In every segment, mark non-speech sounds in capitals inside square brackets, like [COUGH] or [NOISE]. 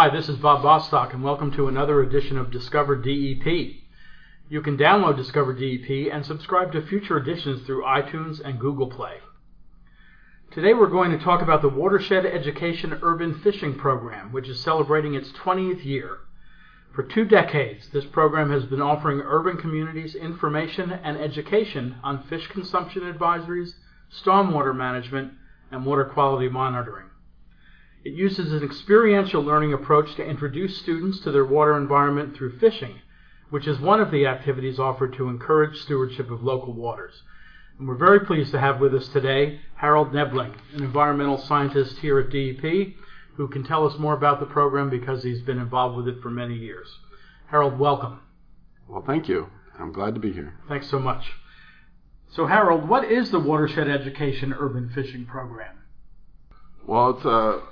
Hi, this is Bob Bostock, and welcome to another edition of Discover DEP. You can download Discover DEP and subscribe to future editions through iTunes and Google Play. Today we're going to talk about the Watershed Education Urban Fishing Program, which is celebrating its 20th year. For two decades, this program has been offering urban communities information and education on fish consumption advisories, stormwater management, and water quality monitoring. It uses an experiential learning approach to introduce students to their water environment through fishing, which is one of the activities offered to encourage stewardship of local waters. And we're very pleased to have with us today Harold Nebling, an environmental scientist here at DEP, who can tell us more about the program because he's been involved with it for many years. Harold, welcome. Well, thank you. I'm glad to be here. Thanks so much. So, Harold, what is the Watershed Education Urban Fishing Program? Well, it's a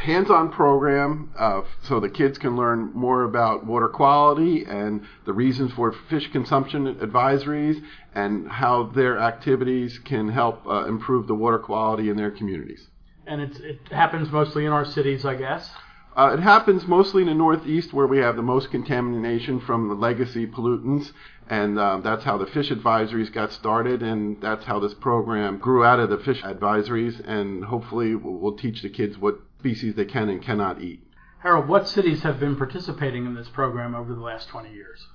hands-on program uh, so the kids can learn more about water quality and the reasons for fish consumption advisories and how their activities can help uh, improve the water quality in their communities. And it happens mostly in our cities, I guess. Uh, it happens mostly in the Northeast where we have the most contamination from the legacy pollutants, and uh, that's how the fish advisories got started, and that's how this program grew out of the fish advisories, and hopefully we'll teach the kids what species they can and cannot eat. Harold, what cities have been participating in this program over the last 20 years?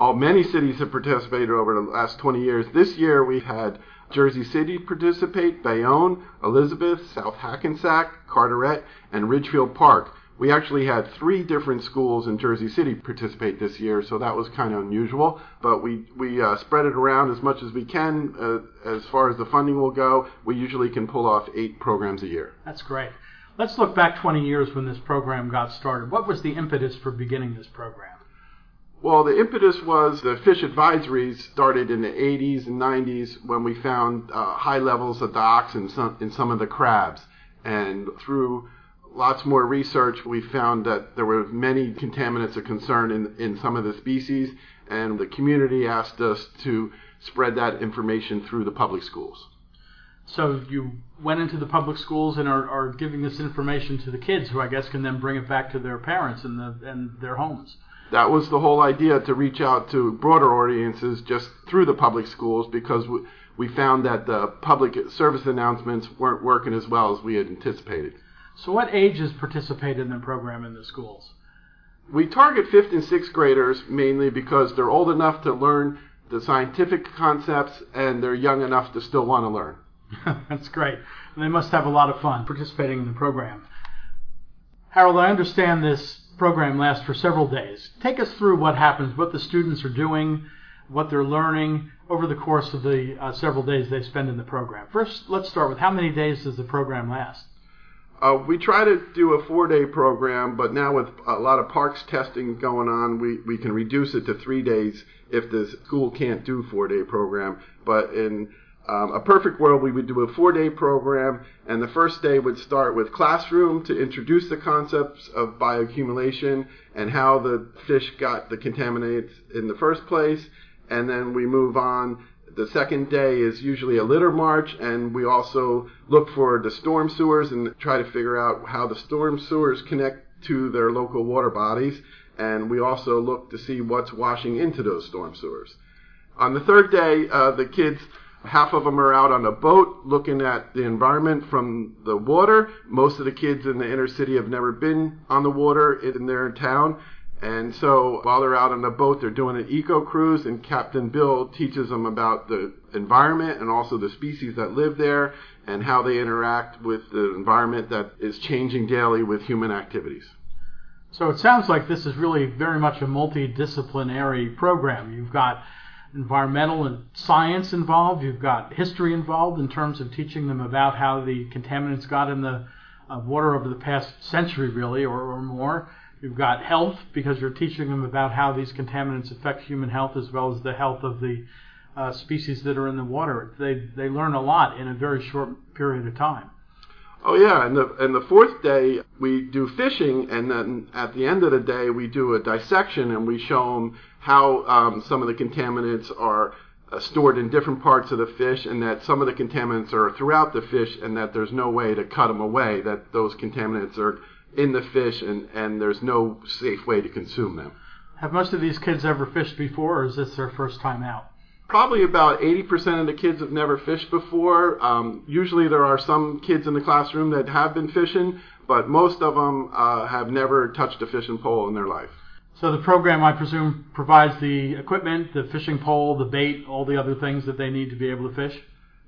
Oh, many cities have participated over the last 20 years. This year we've had Jersey City participate, Bayonne, Elizabeth, South Hackensack, Carteret, and Ridgefield Park. We actually had three different schools in Jersey City participate this year, so that was kind of unusual. But we we uh, spread it around as much as we can. Uh, as far as the funding will go, we usually can pull off eight programs a year. That's great. Let's look back 20 years when this program got started. What was the impetus for beginning this program? Well, the impetus was the fish advisories started in the 80s and 90s when we found uh, high levels of dioxin in some, in some of the crabs. And through lots more research, we found that there were many contaminants of concern in, in some of the species, and the community asked us to spread that information through the public schools. So you went into the public schools and are, are giving this information to the kids, who I guess can then bring it back to their parents and the, and their homes. That was the whole idea to reach out to broader audiences just through the public schools because we, we found that the public service announcements weren't working as well as we had anticipated. So, what ages participate in the program in the schools? We target fifth and sixth graders mainly because they're old enough to learn the scientific concepts and they're young enough to still want to learn. [LAUGHS] That's great. And they must have a lot of fun participating in the program. Harold, I understand this program lasts for several days. Take us through what happens, what the students are doing, what they're learning over the course of the uh, several days they spend in the program. First, let's start with how many days does the program last? Uh, we try to do a four day program, but now with a lot of PARCC testing going on, we, we can reduce it to three days if the school can't do four day program. But in um, a perfect world, we would do a four day program, and the first day would start with classroom to introduce the concepts of bioaccumulation and how the fish got the contaminants in the first place. And then we move on. The second day is usually a litter march, and we also look for the storm sewers and try to figure out how the storm sewers connect to their local water bodies. And we also look to see what's washing into those storm sewers. On the third day, uh, the kids Half of them are out on a boat looking at the environment from the water. Most of the kids in the inner city have never been on the water in their town. And so while they're out on the boat, they're doing an eco cruise, and Captain Bill teaches them about the environment and also the species that live there and how they interact with the environment that is changing daily with human activities. So it sounds like this is really very much a multidisciplinary program. You've got environmental and science involved. You've got history involved in terms of teaching them about how the contaminants got in the uh, water over the past century, really, or, or more. You've got health because you're teaching them about how these contaminants affect human health as well as the health of the uh, species that are in the water. They they learn a lot in a very short period of time. Oh yeah, and the and the fourth day we do fishing, and then at the end of the day we do a dissection, and we show them how um, some of the contaminants are uh, stored in different parts of the fish, and that some of the contaminants are throughout the fish, and that there's no way to cut them away. That those contaminants are in the fish, and and there's no safe way to consume them. Have most of these kids ever fished before, or is this their first time out? Probably about 80% of the kids have never fished before. Um, usually there are some kids in the classroom that have been fishing, but most of them uh, have never touched a fishing pole in their life. So the program, I presume, provides the equipment, the fishing pole, the bait, all the other things that they need to be able to fish?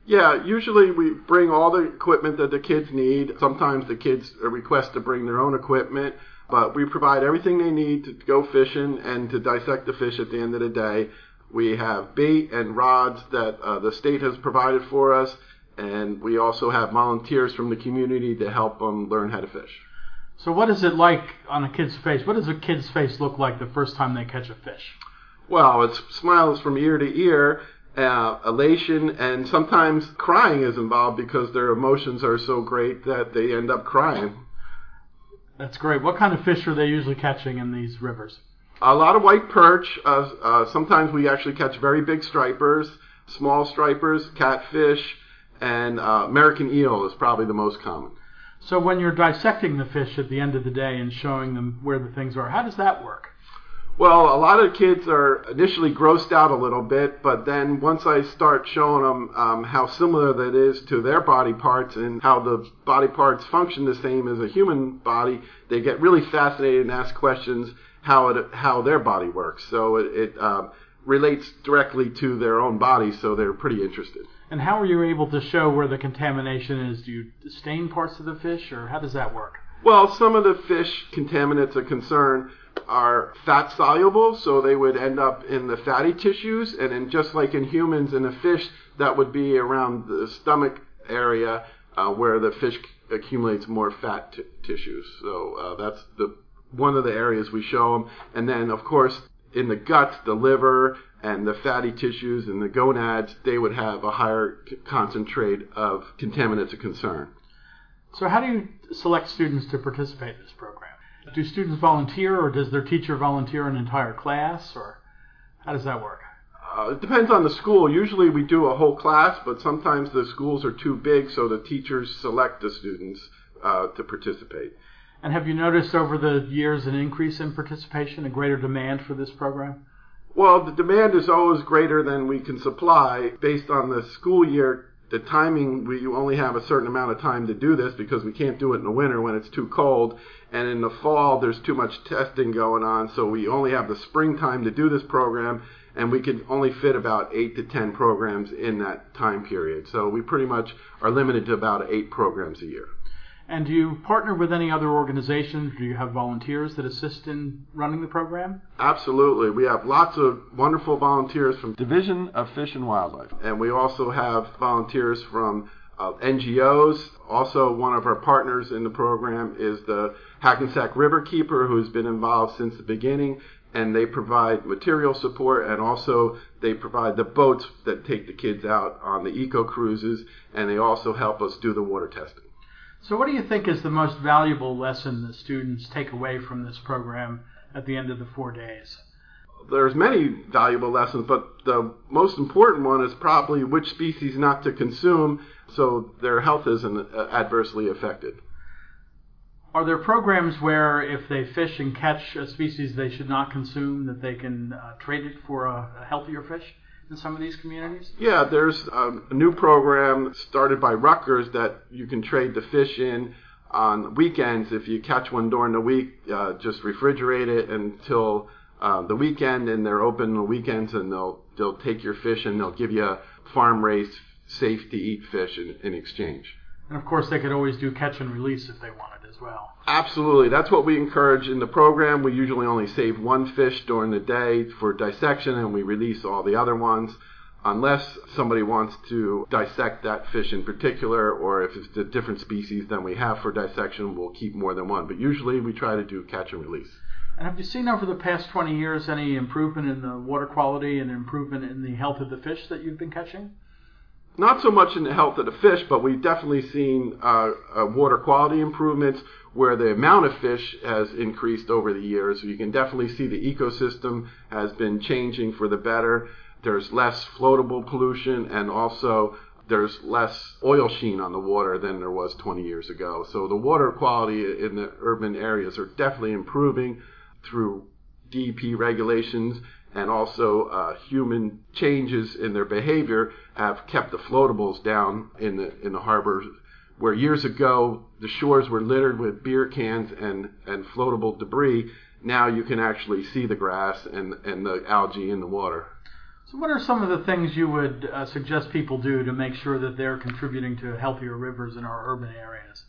Yeah, usually we bring all the equipment that the kids need. Sometimes the kids request to bring their own equipment, but we provide everything they need to go fishing and to dissect the fish at the end of the day. We have bait and rods that uh, the state has provided for us, and we also have volunteers from the community to help them learn how to fish. So, what is it like on a kid's face? What does a kid's face look like the first time they catch a fish? Well, it's smiles from ear to ear, uh, elation, and sometimes crying is involved because their emotions are so great that they end up crying. That's great. What kind of fish are they usually catching in these rivers? A lot of white perch. Uh, uh, sometimes we actually catch very big stripers, small stripers, catfish, and uh, American eel is probably the most common. So when you're dissecting the fish at the end of the day and showing them where the things are, how does that work? Well, a lot of kids are initially grossed out a little bit, but then once I start showing them um, how similar that is to their body parts and how the body parts function the same as a human body, they get really fascinated and ask questions how it how their body works. So it, it um, relates directly to their own body, so they're pretty interested. And how are you able to show where the contamination is? Do you stain parts of the fish, or how does that work? Well, some of the fish contaminants of concern are fat soluble, so they would end up in the fatty tissues, and in, just like in humans, in a fish, that would be around the stomach area uh, where the fish accumulates more fat t- tissues. So uh, that's the one of the areas we show them. And then, of course, in the gut, the liver and the fatty tissues and the gonads, they would have a higher concentrate of contaminants of concern. So, how do you select students to participate in this program? Do students volunteer, or does their teacher volunteer an entire class, or how does that work? Uh, it depends on the school. Usually we do a whole class, but sometimes the schools are too big, so the teachers select the students uh, to participate. And have you noticed over the years an increase in participation, a greater demand for this program? Well, the demand is always greater than we can supply based on the school year. The timing, we only have a certain amount of time to do this because we can't do it in the winter when it's too cold. And in the fall, there's too much testing going on, so we only have the springtime to do this program, and we can only fit about eight to ten programs in that time period. So we pretty much are limited to about eight programs a year. And do you partner with any other organizations? Do you have volunteers that assist in running the program? Absolutely. We have lots of wonderful volunteers from Division of Fish and Wildlife. And we also have volunteers from uh, NGOs. Also, one of our partners in the program is the Hackensack Riverkeeper, who's been involved since the beginning. And they provide material support and also they provide the boats that take the kids out on the eco cruises. And they also help us do the water testing. So, what do you think is the most valuable lesson that students take away from this program at the end of the four days? There's many valuable lessons, but the most important one is probably which species not to consume so their health isn't adversely affected. Are there programs where if they fish and catch a species they should not consume, that they can uh, trade it for a, a healthier fish? In some of these communities? Yeah, there's um, a new program started by Rutgers that you can trade the fish in on weekends. If you catch one during the week, uh, just refrigerate it until uh, the weekend, and they're open on the weekends, and they'll they'll take your fish and they'll give you farm raised, safe to eat fish in, in exchange. And of course, they could always do catch and release if they wanted as well. Absolutely. That's what we encourage in the program. We usually only save one fish during the day for dissection and we release all the other ones. Unless somebody wants to dissect that fish in particular, or if it's a different species than we have for dissection, we'll keep more than one. But usually we try to do catch and release. And have you seen over the past 20 years any improvement in the water quality and improvement in the health of the fish that you've been catching? Not so much in the health of the fish, but we've definitely seen uh, uh, water quality improvements where the amount of fish has increased over the years. You can definitely see the ecosystem has been changing for the better. There's less floatable pollution and also there's less oil sheen on the water than there was 20 years ago. So the water quality in the urban areas are definitely improving through DEP regulations and also uh, human changes in their behavior have kept the floatables down in the in the harbors where years ago the shores were littered with beer cans and, and floatable debris. Now you can actually see the grass and, and the algae in the water. So, what are some of the things you would uh, suggest people do to make sure that they're contributing to healthier rivers in our urban areas?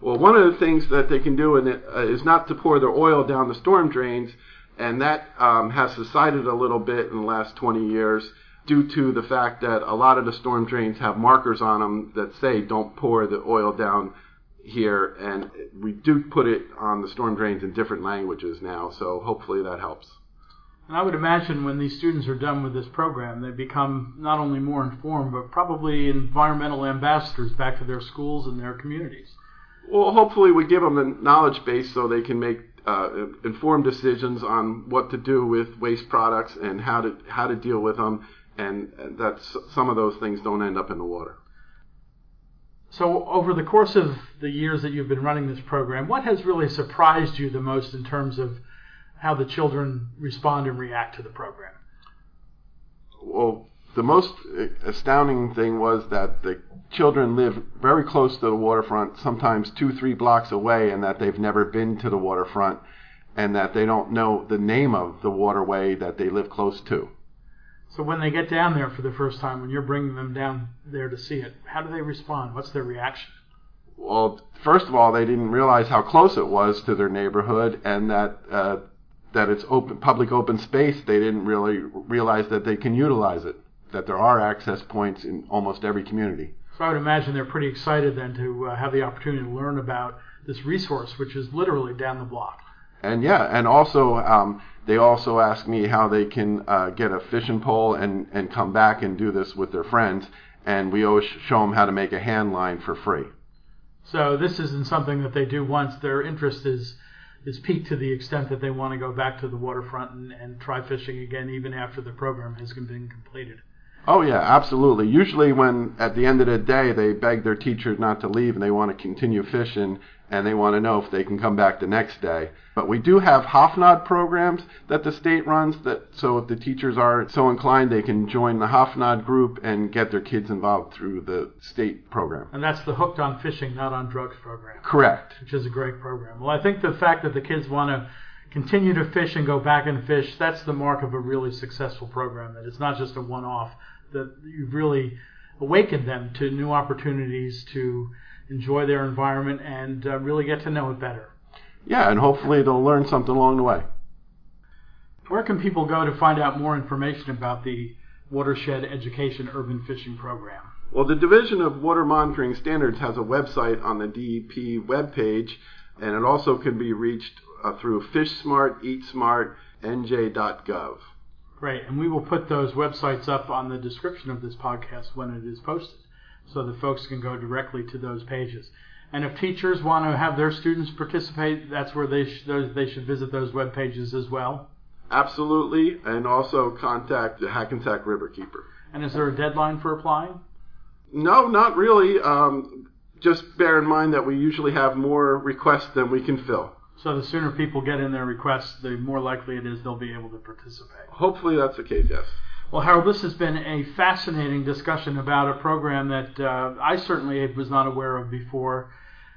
Well, one of the things that they can do it, uh, is not to pour their oil down the storm drains, and that um, has subsided a little bit in the last 20 years due to the fact that a lot of the storm drains have markers on them that say don't pour the oil down here, and we do put it on the storm drains in different languages now, so hopefully that helps. And I would imagine when these students are done with this program, they become not only more informed, but probably environmental ambassadors back to their schools and their communities. Well, hopefully we give them the knowledge base so they can make uh, informed decisions on what to do with waste products and how to how to deal with them, and that some of those things don't end up in the water. So, over the course of the years that you've been running this program, what has really surprised you the most in terms of how the children respond and react to the program? Well, the most astounding thing was that the children live very close to the waterfront, sometimes two, three blocks away, and that they've never been to the waterfront, and that they don't know the name of the waterway that they live close to. So when they get down there for the first time, when you're bringing them down there to see it, how do they respond? What's their reaction? Well, first of all, they didn't realize how close it was to their neighborhood, and that uh, that it's open public open space, they didn't really realize that they can utilize it. That there are access points in almost every community. So I would imagine they're pretty excited then to uh, have the opportunity to learn about this resource, which is literally down the block. And yeah, and also um, they also ask me how they can uh, get a fishing pole and and come back and do this with their friends. And we always show them how to make a hand line for free. So this isn't something that they do once. Their interest is is peaked to the extent that they want to go back to the waterfront and, and try fishing again even after the program has been completed. Oh yeah, absolutely. Usually when at the end of the day they beg their teachers not to leave and they want to continue fishing and they want to know if they can come back the next day. But we do have HOFNOD programs that the state runs that so if the teachers are so inclined they can join the HOFNOD group and get their kids involved through the state program. And that's the Hooked on Fishing Not on Drugs program. Correct. Which is a great program. Well, I think the fact that the kids want to continue to fish and go back and fish, that's the mark of a really successful program that it's not just a one-off that you've really awakened them to new opportunities to enjoy their environment and uh, really get to know it better. Yeah, and hopefully they'll learn something along the way. Where can people go to find out more information about the Watershed Education Urban Fishing Program? Well, the Division of Water Monitoring Standards has a website on the DEP webpage, and it also can be reached uh, through FishSmart, EatSmart, NJ.gov. Great, and we will put those websites up on the description of this podcast when it is posted so that folks can go directly to those pages. And if teachers want to have their students participate, that's where they sh- those, they should visit those web pages as well. Absolutely, and also contact the Hackensack Riverkeeper. And is there a deadline for applying? No, not really. Um, just bear in mind that we usually have more requests than we can fill. So the sooner people get in their requests, the more likely it is they'll be able to participate. Hopefully that's the case, yes. Well, Harold, this has been a fascinating discussion about a program that uh, I certainly was not aware of before.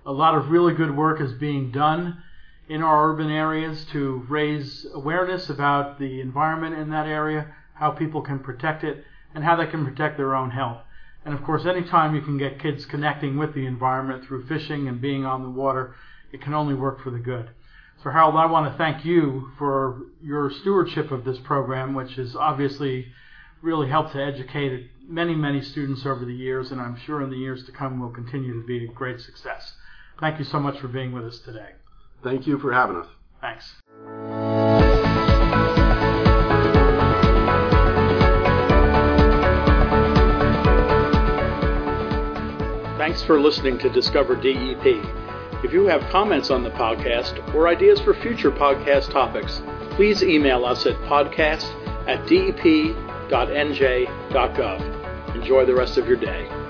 A lot of really good work is being done in our urban areas to raise awareness about the environment in that area, how people can protect it, and how they can protect their own health. And of course, anytime you can get kids connecting with the environment through fishing and being on the water, it can only work for the good. So, Harold, I want to thank you for your stewardship of this program, which has obviously really helped to educate many, many students over the years, and I'm sure in the years to come will continue to be a great success. Thank you so much for being with us today. Thank you for having us. Thanks. Thanks for listening to Discover DEP. If you have comments on the podcast or ideas for future podcast topics, please email us at podcast at dep.nj.gov. Enjoy the rest of your day.